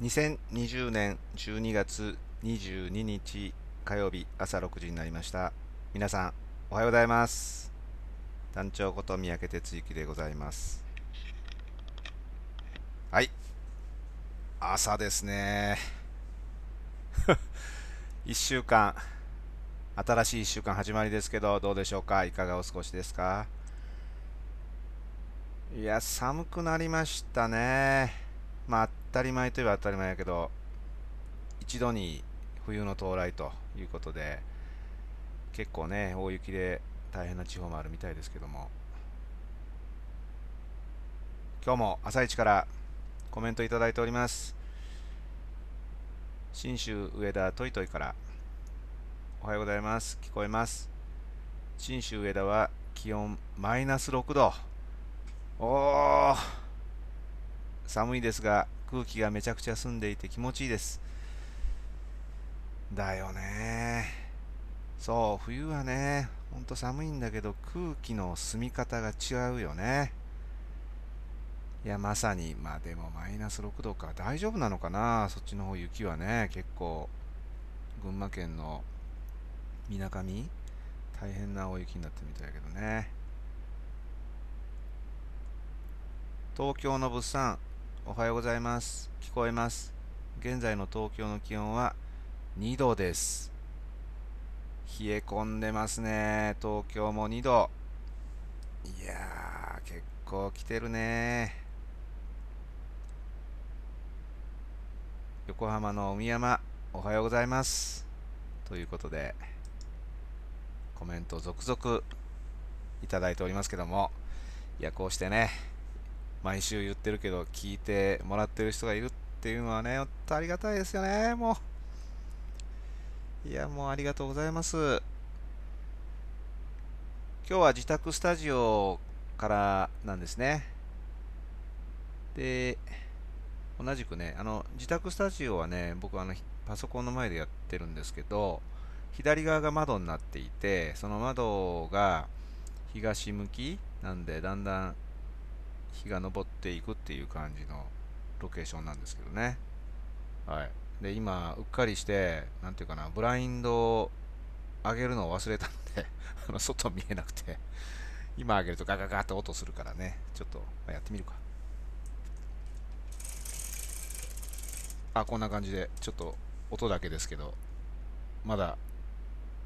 2020年12月22日火曜日朝6時になりました。皆さんおはようございます。団長こと三宅哲之でございます。はい。朝ですね。1週間新しい1週間始まりですけどどうでしょうか？いかがお過ごしですか？いや寒くなりましたね。まあたり前といえば当たり前やけど一度に冬の到来ということで結構ね大雪で大変な地方もあるみたいですけども。今日も朝一からコメントいただいております。信州上田トイトイから。おはようございます。聞こえます。信州上田は気温マイナス6度。おー。寒いですが空気がめちゃくちゃ澄んでいて気持ちいいです。だよね。そう冬はねほんと寒いんだけど空気の澄み方が違うよね。いやまさにまあでもマイナス6度か。大丈夫なのかな？そっちの方雪はね。結構群馬県のみなかみ大変な大雪になってみたいけどね。東京の物産。おはようございます。聞こえます。現在の東京の気温は2度です。冷え込んでますね。東京も2度。いやー結構来てるね。横浜の海山おはようございます。ということでコメント続々いただいておりますけどもいやこうしてね毎週言ってるけど聞いてもらってる人がいるっていうのはねありがたいですよね。もう。いやもうありがとうございます。今日は自宅スタジオからなんですね。で同じくね、あの自宅スタジオはね、僕あのパソコンの前でやってるんですけど、左側が窓になっていて、その窓が東向きなんで、だんだん日が昇っていくっていう感じのロケーションなんですけどね。はい。で、今、うっかりして、なんていうかな、ブラインドを上げるのを忘れたんで 外見えなくて、今上げるとガガガって音するからね、ちょっとやってみるか。あこんな感じでちょっと音だけですけどまだ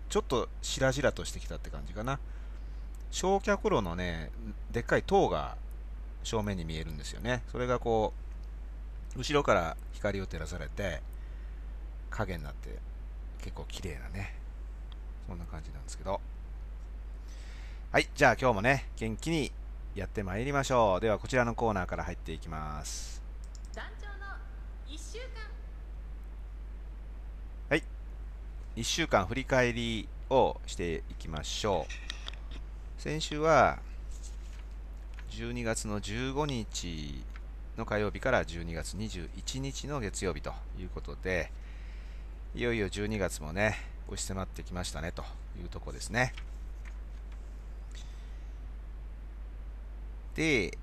ちょっとしらじらとしてきたって感じかな焼却炉のねでっかい塔が正面に見えるんですよね。それがこう後ろから光を照らされて影になって結構綺麗なねそんな感じなんですけど。はいじゃあ今日もね元気にやってまいりましょう。ではこちらのコーナーから入っていきます。はい。1週間振り返りをしていきましょう。先週は12月の15日の火曜日から12月21日の月曜日ということでいよいよ12月もね押し迫ってきましたねというとこですね。で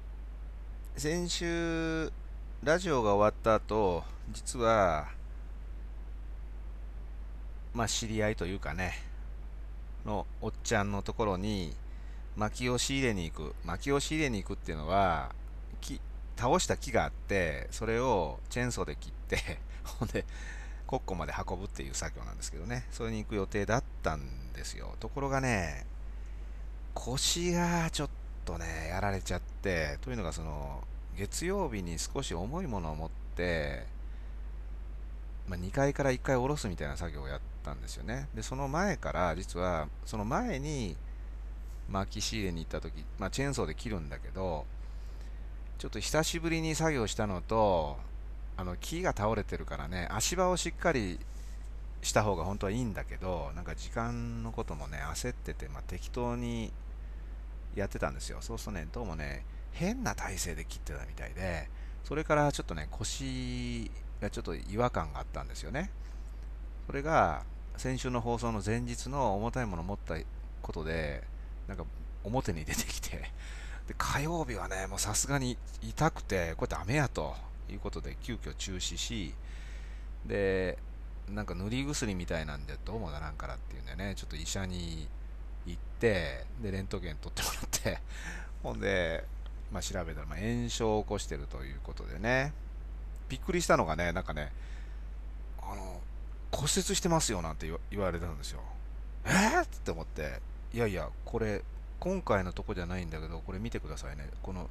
先週ラジオが終わった後実はまあ、知り合いというかね、のおっちゃんのところに、薪を仕入れに行く。薪を仕入れに行くっていうのは、木、倒した木があって、それをチェーンソーで切って、ほんで、コッコまで運ぶっていう作業なんですけどね、それに行く予定だったんですよ。ところがね、腰がちょっとね、やられちゃって、というのがその、月曜日に少し重いものを持って、まあ、2階から1階下ろすみたいな作業をやったんですよね。で、その前から、実は、その前に、薪仕入れに行った時、まあ、チェーンソーで切るんだけど、ちょっと久しぶりに作業したのと、あの木が倒れてるからね、足場をしっかりした方が本当はいいんだけど、なんか時間のこともね、焦ってて、まあ、適当にやってたんですよ。そうするとね、どうもね、変な体勢で切ってたみたいで、それからちょっとね、腰がちょっと違和感があったんですよね。それが先週の放送の前日の重たいものを持ったことで、なんか表に出てきて、で火曜日はね、もうさすがに痛くて、これダメやと、いうことで急遽中止し。でなんか塗り薬みたいなんでどうもならんからっていうんでねちょっと医者に行ってでレントゲン取ってもらって。ほんで、まあ、調べたらま炎症を起こしてるということでね。びっくりしたのがねなんかねあの骨折してますよなんて言われたんですよ。えー、って思って。いやいやこれ今回のとこじゃないんだけどこれ見てくださいね。この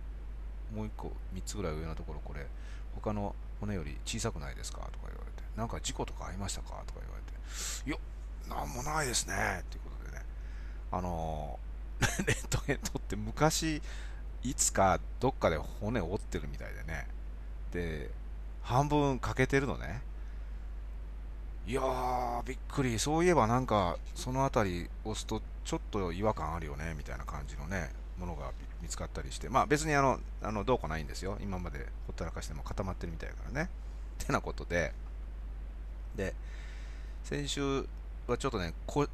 もう1個3つぐらい上のところこれ他の骨より小さくないですか？とか言われて。なんか事故とかありましたか？とか言われて。いやなんもないですね。っていうことでね。あの レントゲン撮って昔いつかどっかで骨折ってるみたいでね。で半分欠けてるのね。いやーびっくり。そういえばなんかその辺り押すとちょっと違和感あるよねみたいな感じのねものが見つかったりして。まあ別にあのあのどうかないんですよ。今までほったらかしても固まってるみたいだからね。ってなことで。で先週はちょっとね腰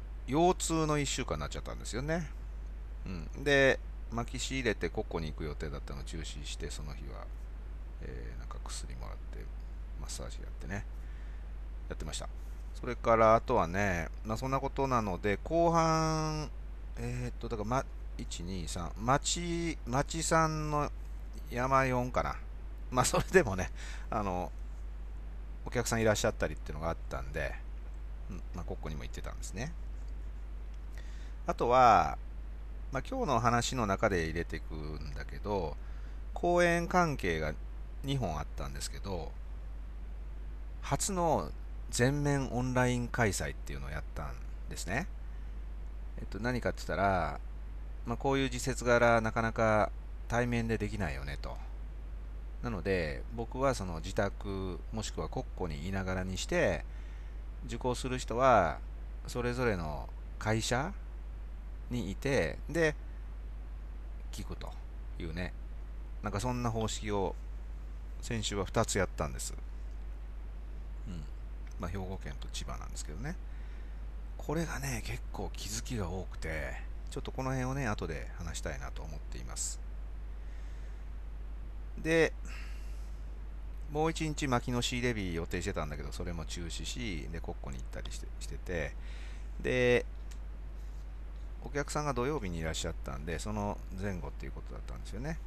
痛の1週間になっちゃったんですよね、うん、で巻き仕入れてコッコに行く予定だったのを中止してその日は、えー、なんか薬もらってマッサージやってね。やってました。それからあとはね、まあ、そんなことなので後半えー、っとだから、ま、123町町さんの山4かな。まあそれでもねあのお客さんいらっしゃったりっていうのがあったんで、まあ、ここにも行ってたんですね。あとは、まあ、今日の話の中で入れていくんだけど講演関係が2本あったんですけど初の全面オンライン開催っていうのをやったんですね。えっと、何かって言ったら、まあ、こういう時節柄なかなか対面でできないよねと。なので僕はその自宅もしくは国庫にいながらにして受講する人はそれぞれの会社にいてで聞くというねなんかそんな方式を先週は2つやったんです。まあ、兵庫県と千葉なんですけどね。これがね結構気づきが多くてちょっとこの辺をね後で話したいなと思っています。でもう一日牧野シーレビー予定してたんだけどそれも中止しで国庫に行ったりしてしててでお客さんが土曜日にいらっしゃったんでその前後っていうことだったんですよね。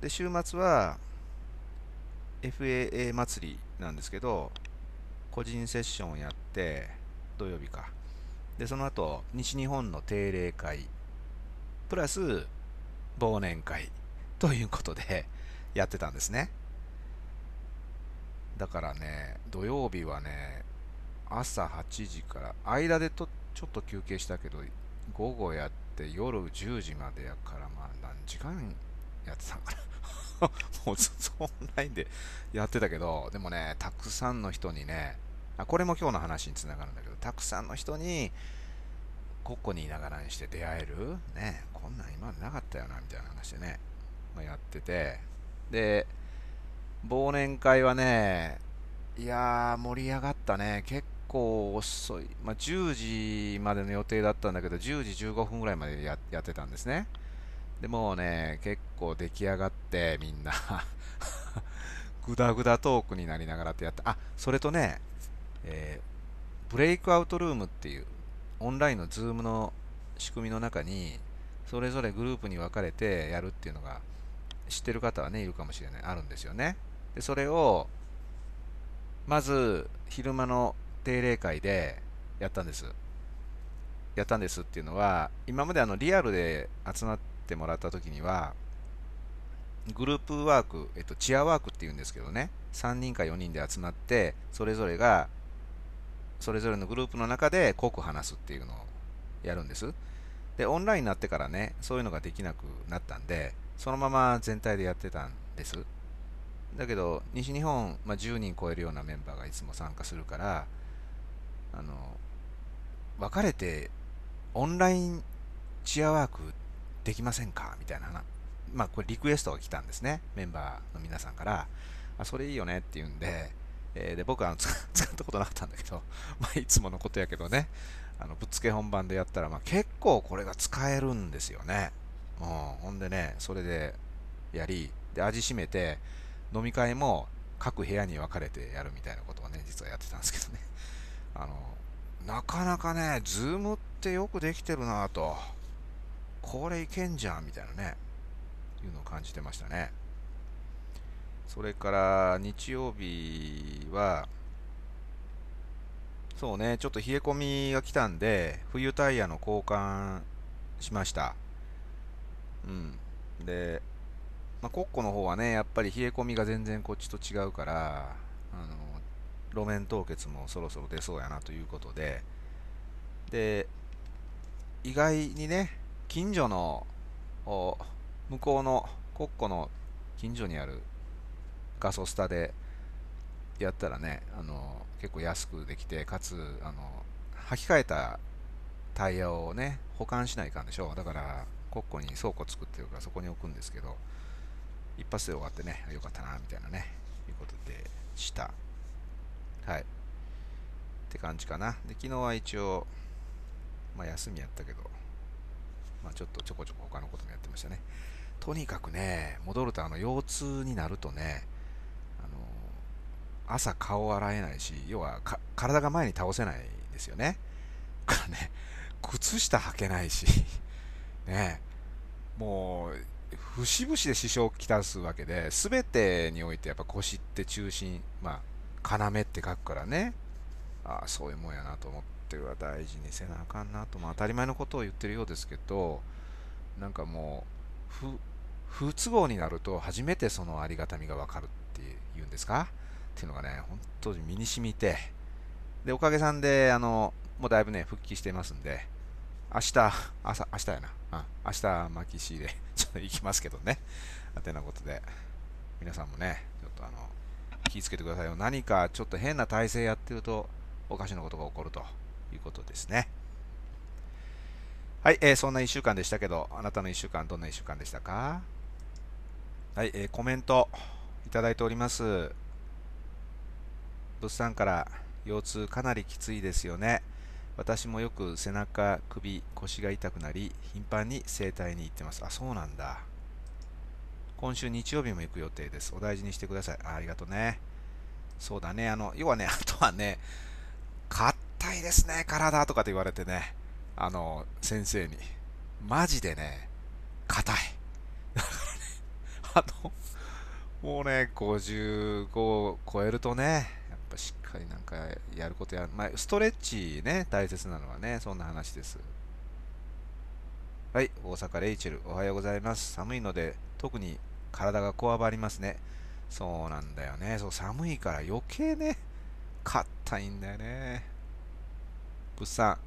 で週末は FAA 祭りなんですけど個人セッションをやって土曜日か。でその後西日本の定例会プラス忘年会 ということでやってたんですね。だからね土曜日はね朝8時から間でとちょっと休憩したけど午後やって夜10時までやからまあ何時間やってたんかな もうずっとオンラインでやってたけど、でもね、たくさんの人にね、あこれも今日の話につながるんだけど、たくさんの人に、ここにいながらにして出会える、ね、こんなん今までなかったよな、みたいな話でね、まあ、やってて、で、忘年会はね、いやー、盛り上がったね、結構遅い、まあ、10時までの予定だったんだけど、10時15分ぐらいまでややってたんですね。でもね、結構出来上がってみんなぐだぐだトークになりながらってやった。あ、それとね、えー、ブレイクアウトルームっていうオンラインのズームの仕組みの中に、それぞれグループに分かれてやるっていうのが知ってる方はね、いるかもしれない。あるんですよね。で、それを、まず、昼間の定例会でやったんです。やったんですっていうのは、今まであのリアルで集まってってもらった時には、グループワーク、えっと、チアワークっていうんですけどね、3人か4人で集まって、それぞれが、それぞれのグループの中で濃く話すっていうのをやるんです。で、オンラインになってからね、そういうのができなくなったんで、そのまま全体でやってたんです。だけど、西日本、まあ、10人超えるようなメンバーがいつも参加するから、あの、分かれて、オンラインチアワークできませんか？みたいなまあ、これリクエストが来たんですね。メンバーの皆さんから。あそれいいよねって言うんで、えー、で僕は 使ったことなかったんだけど、まあ、いつものことやけどね、あのぶっつけ本番でやったら、まあ、結構これが使えるんですよね。うん、ほんでね、それでやり、で、味しめて、飲み会も各部屋に分かれてやるみたいなことをね、実はやってたんですけどね。あの、なかなかね、ズームってよくできてるなと。これいけんじゃんみたいなね、いうのを感じてましたね。それから日曜日は、そうね、ちょっと冷え込みが来たんで、冬タイヤの交換しました。うん。で、まあ、コッコの方はね、やっぱり冷え込みが全然こっちと違うから、あの、路面凍結もそろそろ出そうやなということで、で、意外にね、近所の、向こうのコッコの近所にあるガソスタでやったらね、あの、結構安くできて、かつ、あの、履き替えたタイヤをね、保管しないかんでしょう。だから、コッコに倉庫作ってるからそこに置くんですけど、一発で終わってね、よかったな、みたいなね、いうことでした。はい。って感じかな。で、昨日は一応、まあ休みやったけど、まあちょっとちょこちょこ他のこともやってましたね。とにかくね、戻るとあの腰痛になるとね、あの朝顔洗えないし、要は体が前に倒せないですよね。からね、靴下履けないし、ね、もう、節々で支障をきたすわけで、すべてにおいてやっぱ腰って中心、まあ、要って書くからね、ああ、そういうもんやなと思ってるわ、大事にせなあかんなと、まあ、当たり前のことを言ってるようですけど、なんかもう、不都合になると初めてそのありがたみがわかるっていうんですか？っていうのがね、本当に身に染みて、で、おかげさんで、あの、もうだいぶね、復帰してますんで、明日、朝、明日やな。うん、明日、巻き仕で、ちょっと行きますけどね。あてなことで、皆さんもね、ちょっとあの、気をつけてくださいよ。何かちょっと変な体勢やってると、おかしなことが起こるということですね。はい、えー、そんな1週間でしたけど、あなたの1週間、どんな1週間でしたか？はい、えー、コメントいただいております。物産から腰痛かなりきついですよね。私もよく背中、首、腰が痛くなり、頻繁に整体に行ってます。あ、そうなんだ。今週日曜日も行く予定です。お大事にしてください。あありがとうね。そうだね。あの、要はね、あとはね、硬いですね、体とかって言われてね、あの、先生に。マジでね、硬い。だからね、あの、もうね、55を超えるとね、やっぱしっかりなんかやることや、まあ、ストレッチね、大切なのはね、そんな話です。はい、大阪レイチェル、おはようございます。寒いので、特に体がこわばりますね。そうなんだよね。そう、寒いから余計ね、硬いんだよね。物産、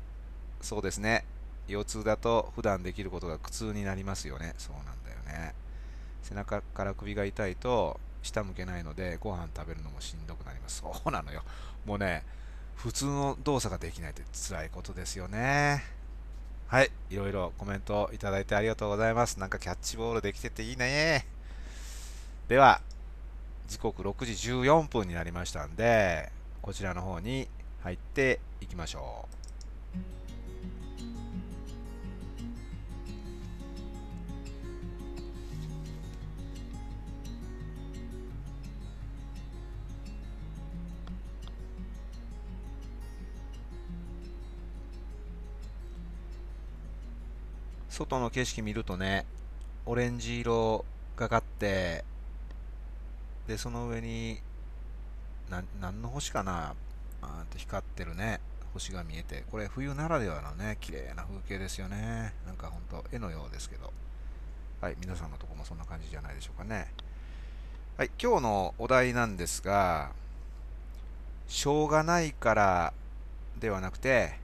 そうですね。腰痛だと普段できることが苦痛になりますよね。そうなんだよね。背中から首が痛いと、下向けないのでご飯食べるのもしんどくなります。そうなのよ。もうね普通の動作ができないって辛いことですよね。はい。いろいろコメントいただいてありがとうございます。なんかキャッチボールできてていいね。では時刻6時14分になりましたんでこちらの方に入っていきましょう。外の景色見るとね、オレンジ色がかって、で、その上に、な、何の星かなあと光ってるね、星が見えて、これ冬ならではのね、綺麗な風景ですよね。なんかほんと絵のようですけど。はい、皆さんのとこもそんな感じじゃないでしょうかね。はい、今日のお題なんですが、しょうがないからではなくて、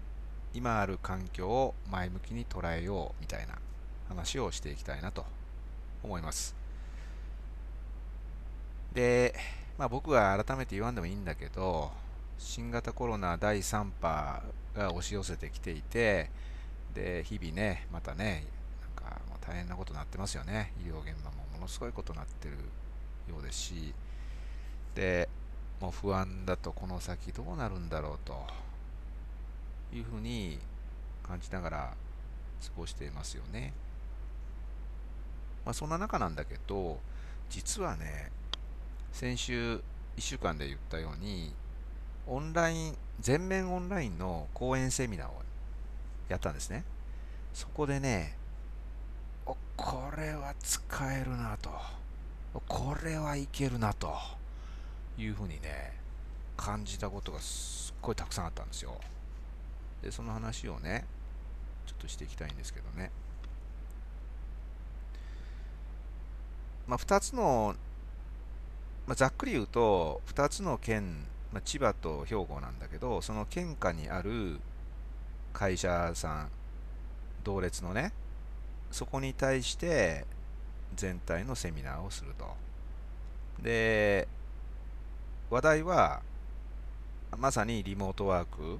今ある環境を前向きに捉えようみたいな話をしていきたいなと思います。で、まあ、僕が改めて言わんでもいいんだけど、新型コロナ第3波が押し寄せてきていて、で、日々ね、またね、なんかもう大変なことになってますよね。医療現場もものすごいことになってるようですし、で、もう不安だとこの先どうなるんだろうと。いうふうに感じながら過ごしていますよね。まあ、そんな中なんだけど、実はね、先週1週間で言ったように、オンライン、全面オンラインの講演セミナーをやったんですね。そこでね、おこれは使えるなと、これはいけるなというふうにね、感じたことがすっごいたくさんあったんですよ。で、その話をね、ちょっとしていきたいんですけどね。まあ、2つの、まあ、ざっくり言うと、2つの県、まあ、千葉と兵庫なんだけど、その県下にある会社さん、同列のね、そこに対して全体のセミナーをすると。で、話題は、まさにリモートワーク、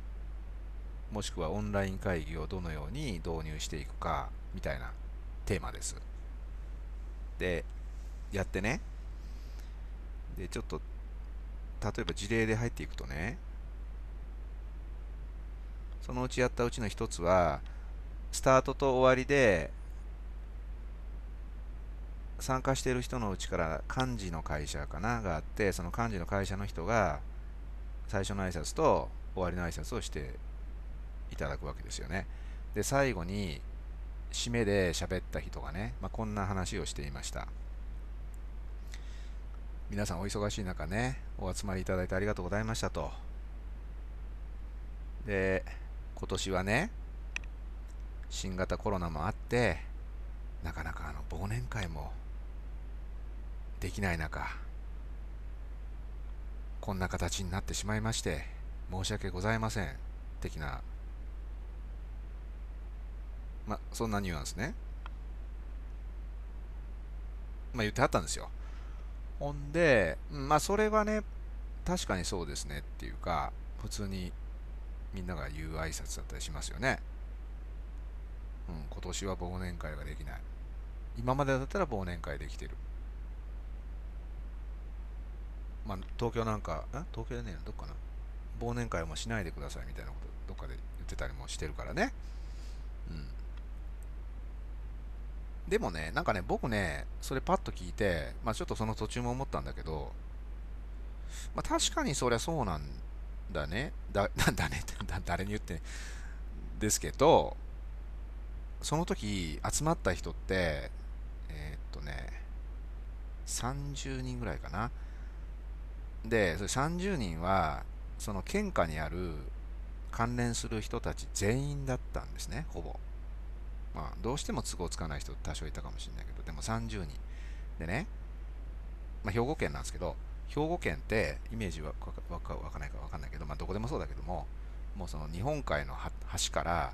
もしくはオンライン会議をどのように導入していくか、みたいなテーマです。で、やってね。で、ちょっと、例えば事例で入っていくとね、そのうちやったうちの一つは、スタートと終わりで、参加している人のうちから幹事の会社かながあって、その幹事の会社の人が、最初の挨拶と終わりの挨拶をしていただくわけですよね。で、最後に、締めで喋った人がね、まあ、こんな話をしていました。皆さんお忙しい中ね、お集まりいただいてありがとうございましたと。で、今年はね、新型コロナもあって、なかなかあの忘年会もできない中、こんな形になってしまいまして、申し訳ございません。的な、まあ、そんなニュアンスね。まあ、言ってはったんですよ。ほんで、まあそれはね、確かにそうですねっていうか、普通にみんなが言う挨拶だったりしますよね。うん、今年は忘年会ができない。今までだったら忘年会できてる。まあ東京なんか、ん東京でねどっかな？忘年会もしないでくださいみたいなことどっかで言ってたりもしてるからね。うん。でもね、なんかね、僕ね、それパッと聞いて、まあちょっとその途中も思ったんだけど、まあ確かにそりゃそうなんだね。だ、なんだねって、誰に言って、ですけど、その時集まった人って、えー、っとね、30人ぐらいかな。で、それ30人は、その県下にある関連する人たち全員だったんですね、ほぼ。まあ、どうしても都合つかない人多少いたかもしれないけど、でも30人。でね、まあ、兵庫県なんですけど、兵庫県ってイメージはわかわかないかわかんないけど、まあ、どこでもそうだけども、もうその日本海の端から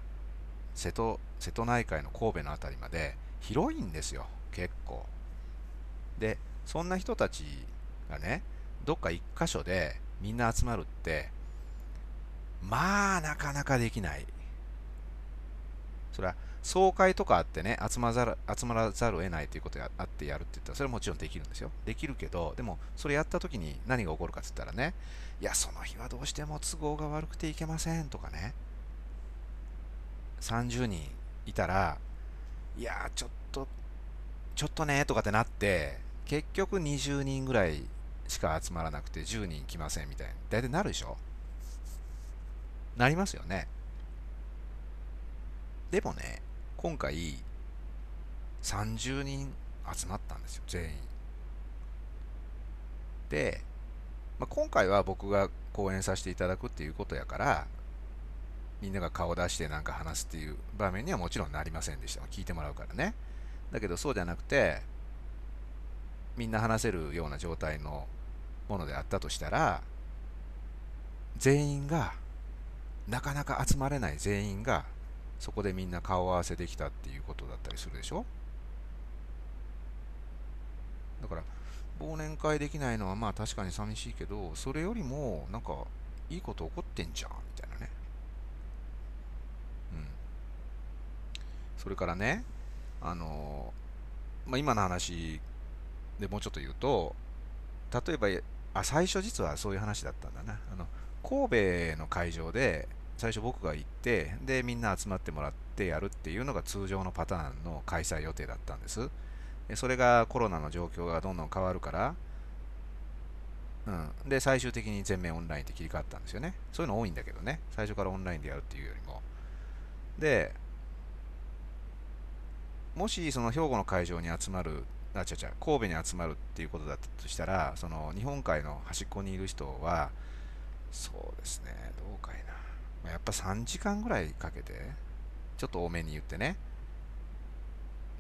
瀬戸瀬戸内海の神戸の辺りまで広いんですよ、結構。で、そんな人たちがね、どっか一箇所でみんな集まるって、まあ、なかなかできない。それは総会とかあってね、集まざる集まらざるを得ないということがあってやるって言ったら、それはもちろんできるんですよ。できるけど、でも、それやった時に何が起こるかって言ったらね、いや、その日はどうしても都合が悪くていけませんとかね、30人いたら、いや、ちょっと、ちょっとね、とかってなって、結局20人ぐらいしか集まらなくて10人来ませんみたいな。大体なるでしょ？なりますよね。でもね、今回、30人集まったんですよ、全員。で、まあ、今回は僕が講演させていただくっていうことやから、みんなが顔出してなんか話すっていう場面にはもちろんなりませんでした。聞いてもらうからね。だけどそうじゃなくて、みんな話せるような状態のものであったとしたら、全員が、なかなか集まれない全員がそこでみんな顔合わせできたっていうことだったりするでしょ？だから忘年会できないのはまあ確かに寂しいけどそれよりもなんかいいこと起こってんじゃんみたいなね。うん。それからねあのまあ今の話でもうちょっと言うと例えばあ最初実はそういう話だったんだな。あの神戸の会場で最初僕が行って、で、みんな集まってもらってやるっていうのが通常のパターンの開催予定だったんです。で。それがコロナの状況がどんどん変わるから、うん、で最終的に全面オンラインって切り替わったんですよね。そういうの多いんだけどね。最初からオンラインでやるっていうよりも。でもしその兵庫の会場に集まるあちゃちゃ神戸に集まるっていうことだったとしたらその日本海の端っこにいる人はそうですねどうかいな。やっぱ3時間ぐらいかけてちょっと多めに言ってね。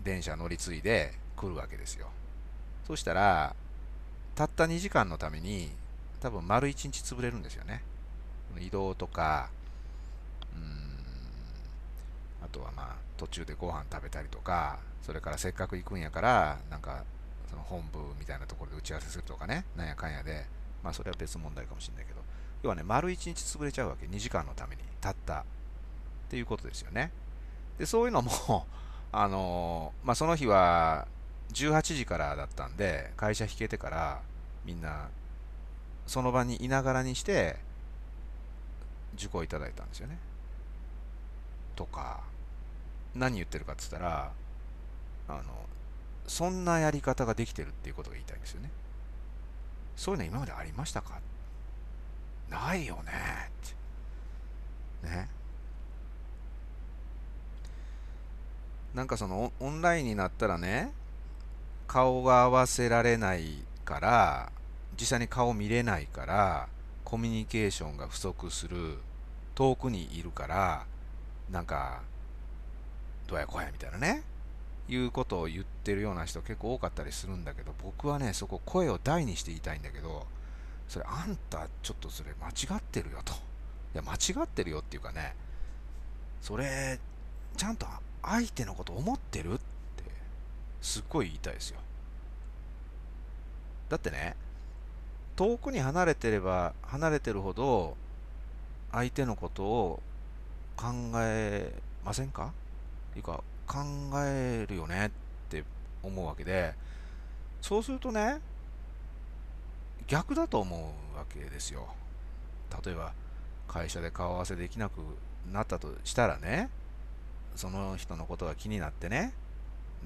電車乗り継いで来るわけですよ。そしたらたった2時間のために多分丸1日潰れるんですよね。移動とかうんあとはまあ途中でご飯食べたりとかそれからせっかく行くんやからなんかその本部みたいなところで打ち合わせするとかね。なんやかんやで。まあそれは別問題かもしれないけど。要はね丸1日潰れちゃうわけ。2時間のためにたったっていうことですよね。でそういうのも あのー、まあその日は18時からだったんで会社引けてからみんなその場にいながらにして受講いただいたんですよね。とか何言ってるかって言ったらあのそんなやり方ができてるっていうことが言いたいんですよね。そういうの今までありましたか？ないよね。ね。なんかそのオンラインになったらね顔が合わせられないから実際に顔見れないからコミュニケーションが不足する遠くにいるからなんかどうやこうやみたいなねいうことを言ってるような人結構多かったりするんだけど僕はねそこ声を大にして言いたいんだけどそれあんたちょっとそれ間違ってるよと。いや間違ってるよっていうかねそれちゃんと相手のこと思ってるってすっごい言いたいですよ。だってね遠くに離れてれば離れてるほど相手のことを考えませんか？っていうか考えるよねって思うわけでそうするとね逆だと思うわけですよ。例えば会社で顔合わせできなくなったとしたらねその人のことが気になってね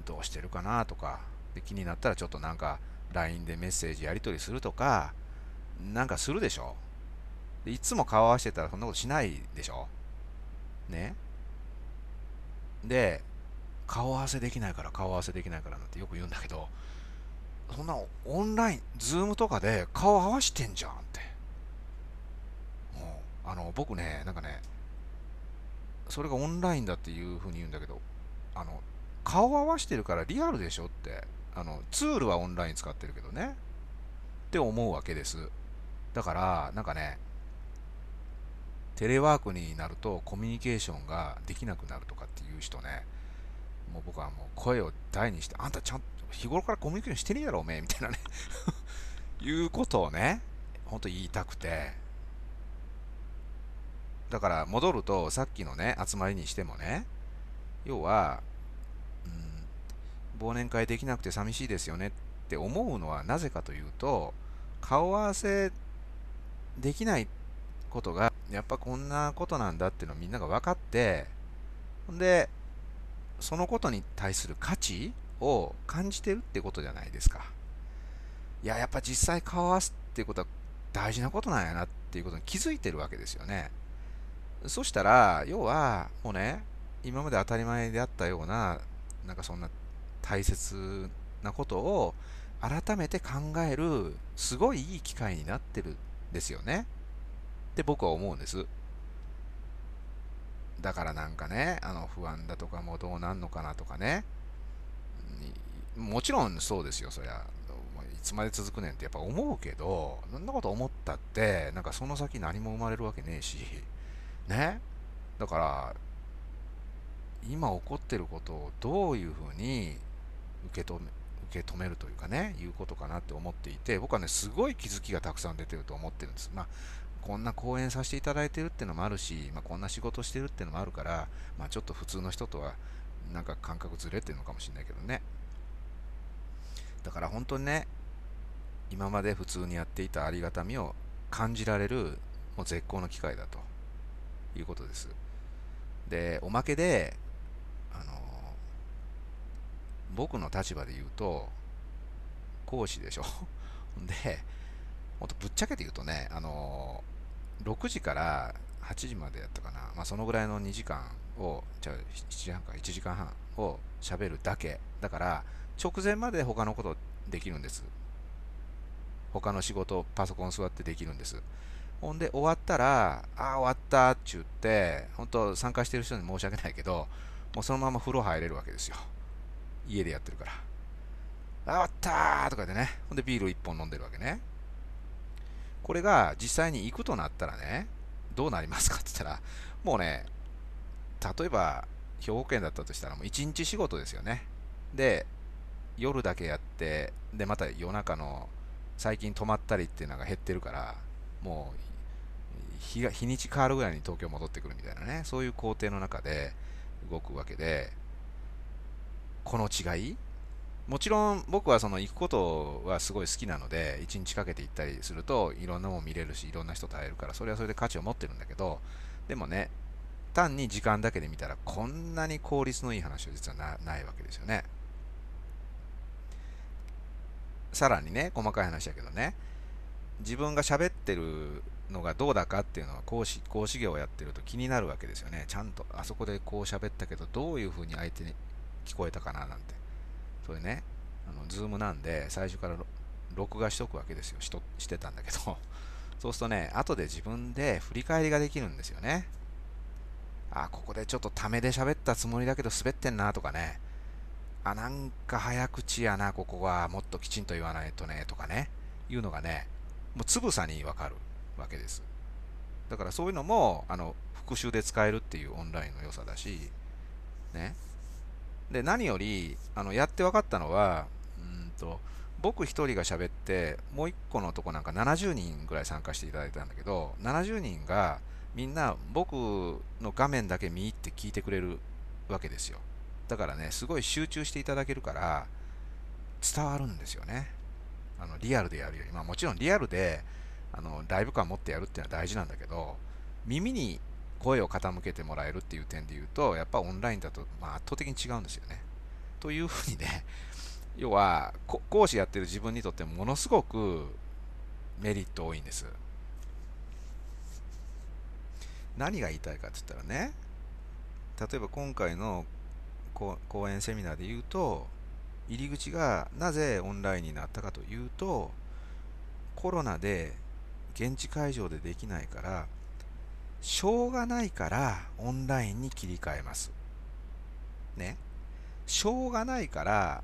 どうしてるかなとかで気になったらちょっとなんか LINE でメッセージやり取りするとかなんかするでしょ。でいつも顔合わせてたらそんなことしないでしょ。ね。で顔合わせできないから顔合わせできないからなんてよく言うんだけどそんなオンラインズームとかで顔合わしてんじゃんって。もうあの僕ねなんかねそれがオンラインだっていうふうに言うんだけどあの顔合わしてるからリアルでしょって。あのツールはオンライン使ってるけどね。って思うわけです。だからなんかねテレワークになるとコミュニケーションができなくなるとかっていう人ねもう僕はもう声を大にしてあんたちゃんと日頃からコミュニケーションしてねえだろおめえみたいなね。いうことをねほんと言いたくて。だから戻るとさっきのね集まりにしてもね要はうん忘年会できなくて寂しいですよねって思うのはなぜかというと顔合わせできないことがやっぱこんなことなんだっていうのをみんなが分かってほんでそのことに対する価値を感じてるってことじゃないですか。いややっぱ実際顔合わすっていうことは大事なことなんやなっていうことに気づいてるわけですよね。そしたら要はもうね今まで当たり前であったようななんかそんな大切なことを改めて考えるすごいいい機会になってるんですよね。って僕は思うんです。だからなんかねあの不安だとかもどうなんのかなとかね。もちろんそうですよそりゃ。いつまで続くねんってやっぱ思うけどそんなこと思ったってなんかその先何も生まれるわけねえしね？だから今起こってることをどういうふうに受け止め受け止めるというかねいうことかなって思っていて僕はねすごい気づきがたくさん出てると思ってるんです。まあこんな講演させていただいてるっていうのもあるし、まあ、こんな仕事してるっていうのもあるから、まあ、ちょっと普通の人とはなんか感覚ずれてるのかもしれないけどね。だから本当にね今まで普通にやっていたありがたみを感じられるもう絶好の機会だということですでおまけであの僕の立場で言うと、講師でしょ。で、もっとぶっちゃけて言うとね、あの、6時から8時までやったかな、まあ、そのぐらいの2時間を、じゃあ7時半か1時間半を喋るだけ。だから、直前まで他のことできるんです。他の仕事、パソコン座ってできるんです。ほんで、終わったら、ああ、終わったって言って、本当参加してる人に申し訳ないけど、もうそのまま風呂入れるわけですよ。家でやってるから。ああ、終わったーとかでね。ほんで、ビール1本飲んでるわけね。これが実際に行くとなったらね、どうなりますかって言ったら、もうね、例えば、兵庫県だったとしたら、もう1日仕事ですよね。で、夜だけやって、で、また夜中の最近泊まったりっていうのが減ってるから、もう日が日にち変わるぐらいに東京戻ってくるみたいなね、そういう工程の中で動くわけで、この違い？もちろん僕はその行くことはすごい好きなので、1日かけて行ったりするといろんなもん見れるし、いろんな人と会えるから、それはそれで価値を持ってるんだけど、でもね、単に時間だけで見たらこんなに効率のいい話は実はないわけですよね。さらにね、細かい話だけどね、自分が喋ってるのがどうだかっていうのは講師講師業をやってると気になるわけですよね。ちゃんとあそこでこう喋ったけどどういうふうに相手に聞こえたかななんて。それね、あのズームなんで最初から録画しとくわけですよ。しとしてたんだけど。そうするとね、後で自分で振り返りができるんですよね。あ、ここでちょっとためで喋ったつもりだけど滑ってんなとかね。あ、なんか早口やな、ここはもっときちんと言わないとね、とかね。いうのがね、もうつぶさにわかるわけです。だからそういうのも、あの、復習で使えるっていうオンラインの良さだし、ね。で、何より、あの、やって分かったのは、うんと、僕一人が喋って、もう一個のとこなんか70人ぐらい参加していただいたんだけど、70人がみんな僕の画面だけ見入って聞いてくれるわけですよ。だからね、すごい集中していただけるから、伝わるんですよね。あのリアルでやるより、まあ、もちろんリアルであのライブ感持ってやるっていうのは大事なんだけど耳に声を傾けてもらえるっていう点で言うとやっぱオンラインだと、まあ、圧倒的に違うんですよね。というふうにね 要は講師やってる自分にとってものすごくメリット多いんです。何が言いたいかって言ったらね例えば今回の講演セミナーで言うと入り口がなぜオンラインになったかというとコロナで現地会場でできないからしょうがないからオンラインに切り替えます。ね。しょうがないから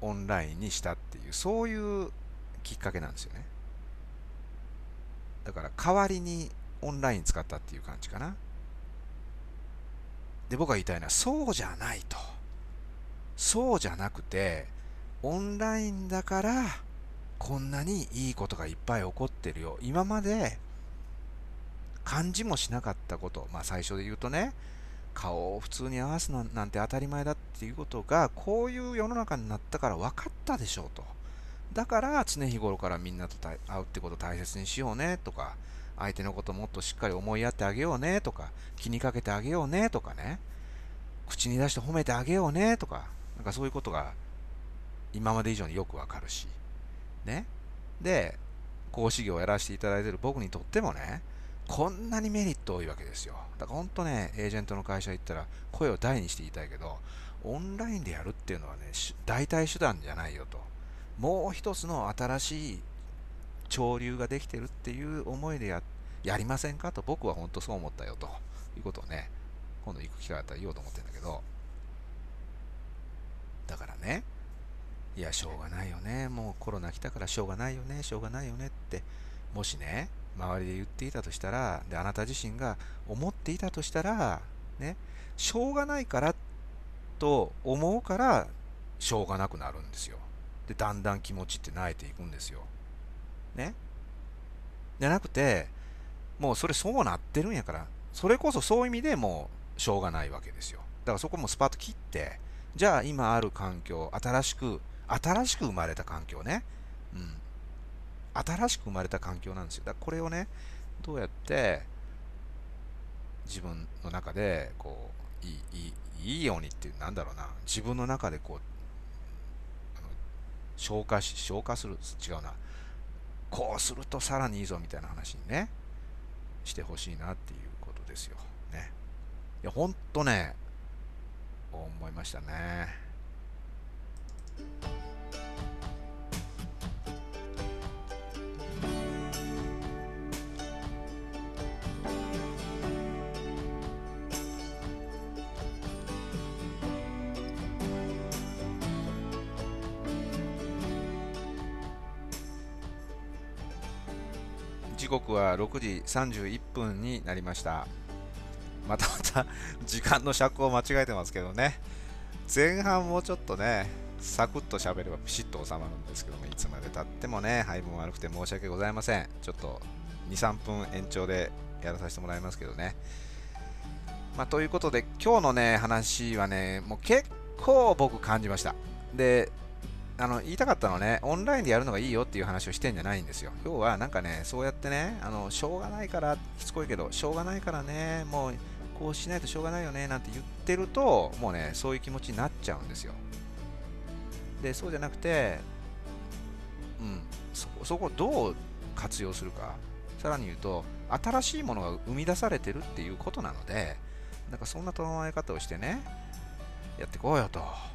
オンラインにしたっていうそういうきっかけなんですよね。だから代わりにオンライン使ったっていう感じかな。で僕が言いたいのはそうじゃないと。そうじゃなくて、オンラインだから、こんなにいいことがいっぱい起こってるよ。今まで、感じもしなかったこと、まあ最初で言うとね、顔を普通に合わすなんて当たり前だっていうことが、こういう世の中になったから分かったでしょうと。だから常日頃からみんなと会うってことを大切にしようねとか、相手のこともっとしっかり思いやってあげようねとか、気にかけてあげようねとかね、口に出して褒めてあげようねとか、なんかそういうことが今まで以上によくわかるし、ね。で、講師業をやらせていただいている僕にとってもね、こんなにメリット多いわけですよ。だから本当ね、エージェントの会社行ったら声を大にして言いたいけど、オンラインでやるっていうのはね、代替手段じゃないよと。もう一つの新しい潮流ができてるっていう思いでややりませんかと僕は本当そう思ったよということをね、今度行く機会あったら言おうと思ってるんだけど、だからね、いや、しょうがないよね、もうコロナ来たからしょうがないよね、しょうがないよねって、もしね、周りで言っていたとしたら、で、あなた自身が思っていたとしたら、ね、しょうがないからと思うから、しょうがなくなるんですよ。で、だんだん気持ちって慣れていくんですよ。ね。じゃなくて、もうそれそうなってるんやから、それこそそういう意味でもうしょうがないわけですよ。だからそこもスパッと切って、じゃあ今ある環境、新しく、新しく生まれた環境ね。うん。新しく生まれた環境なんですよ。だからこれをね、どうやって自分の中で、こう、いい、いい、いいようにっていう、なんだろうな、自分の中でこう、消化し、消化する、違うな。こうするとさらにいいぞみたいな話にね、してほしいなっていうことですよ。ね。いや、ほんとね、思いましたね。刻は6時31分になりました。またまた時間の尺を間違えてますけどね。前半もうちょっとねサクッと喋ればピシッと収まるんですけどもいつまでたってもね配分悪くて申し訳ございません。ちょっと23分延長でやらさせてもらいますけどね。まあ、ということで今日のね話はねもう結構僕感じました。であの言いたかったのはね、オンラインでやるのがいいよっていう話をしてんじゃないんですよ。要はなんかね、そうやってね、あのしょうがないから、しつこいけど、しょうがないからね、もうこうしないとしょうがないよねなんて言ってると、もうね、そういう気持ちになっちゃうんですよ。で、そうじゃなくて、うん、そそこをどう活用するか、さらに言うと、新しいものが生み出されてるっていうことなので、なんかそんな捉え方をしてね、やってこうよと。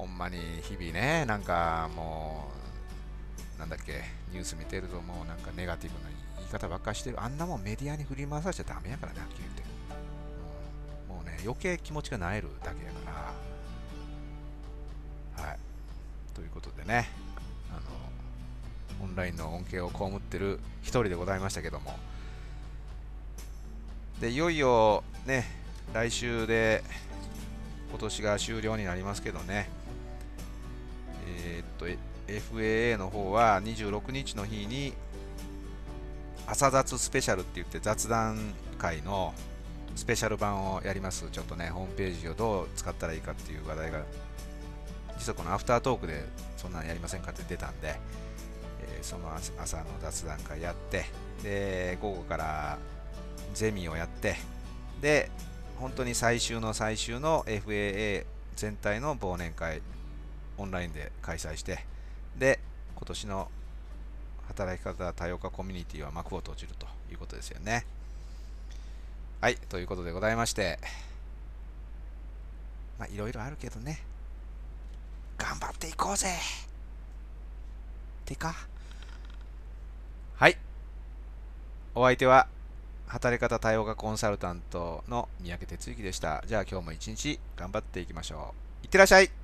ほんまに日々ね、なんかもう、なんだっけ、ニュース見てるともうなんかネガティブな言い方ばっかしてる。あんなもんメディアに振り回させちゃダメやからね、はっきり言って。うん、もうね、余計気持ちがなえるだけやから。はい。ということでね、あの、オンラインの恩恵を被ってる一人でございましたけども。で、いよいよね、来週で今年が終了になりますけどね、え、っと、FAA の方は26日の日に朝雑スペシャルって言って雑談会のスペシャル版をやります。ちょっとね、ホームページをどう使ったらいいかっていう話題が、実はこのアフタートークでそんなんやりませんかって出たんで、えー、その朝の雑談会やって、で、午後からゼミをやって、で、本当に最終の最終の FAA 全体の忘年会オンラインで開催してで今年の働き方多様化コミュニティは幕を閉じるということですよね。はいということでございましてまあいろいろあるけどね。頑張っていこうぜ。てか。はい。お相手は働き方多様化コンサルタントの三宅哲之でした。じゃあ今日も一日頑張っていきましょう。いってらっしゃい。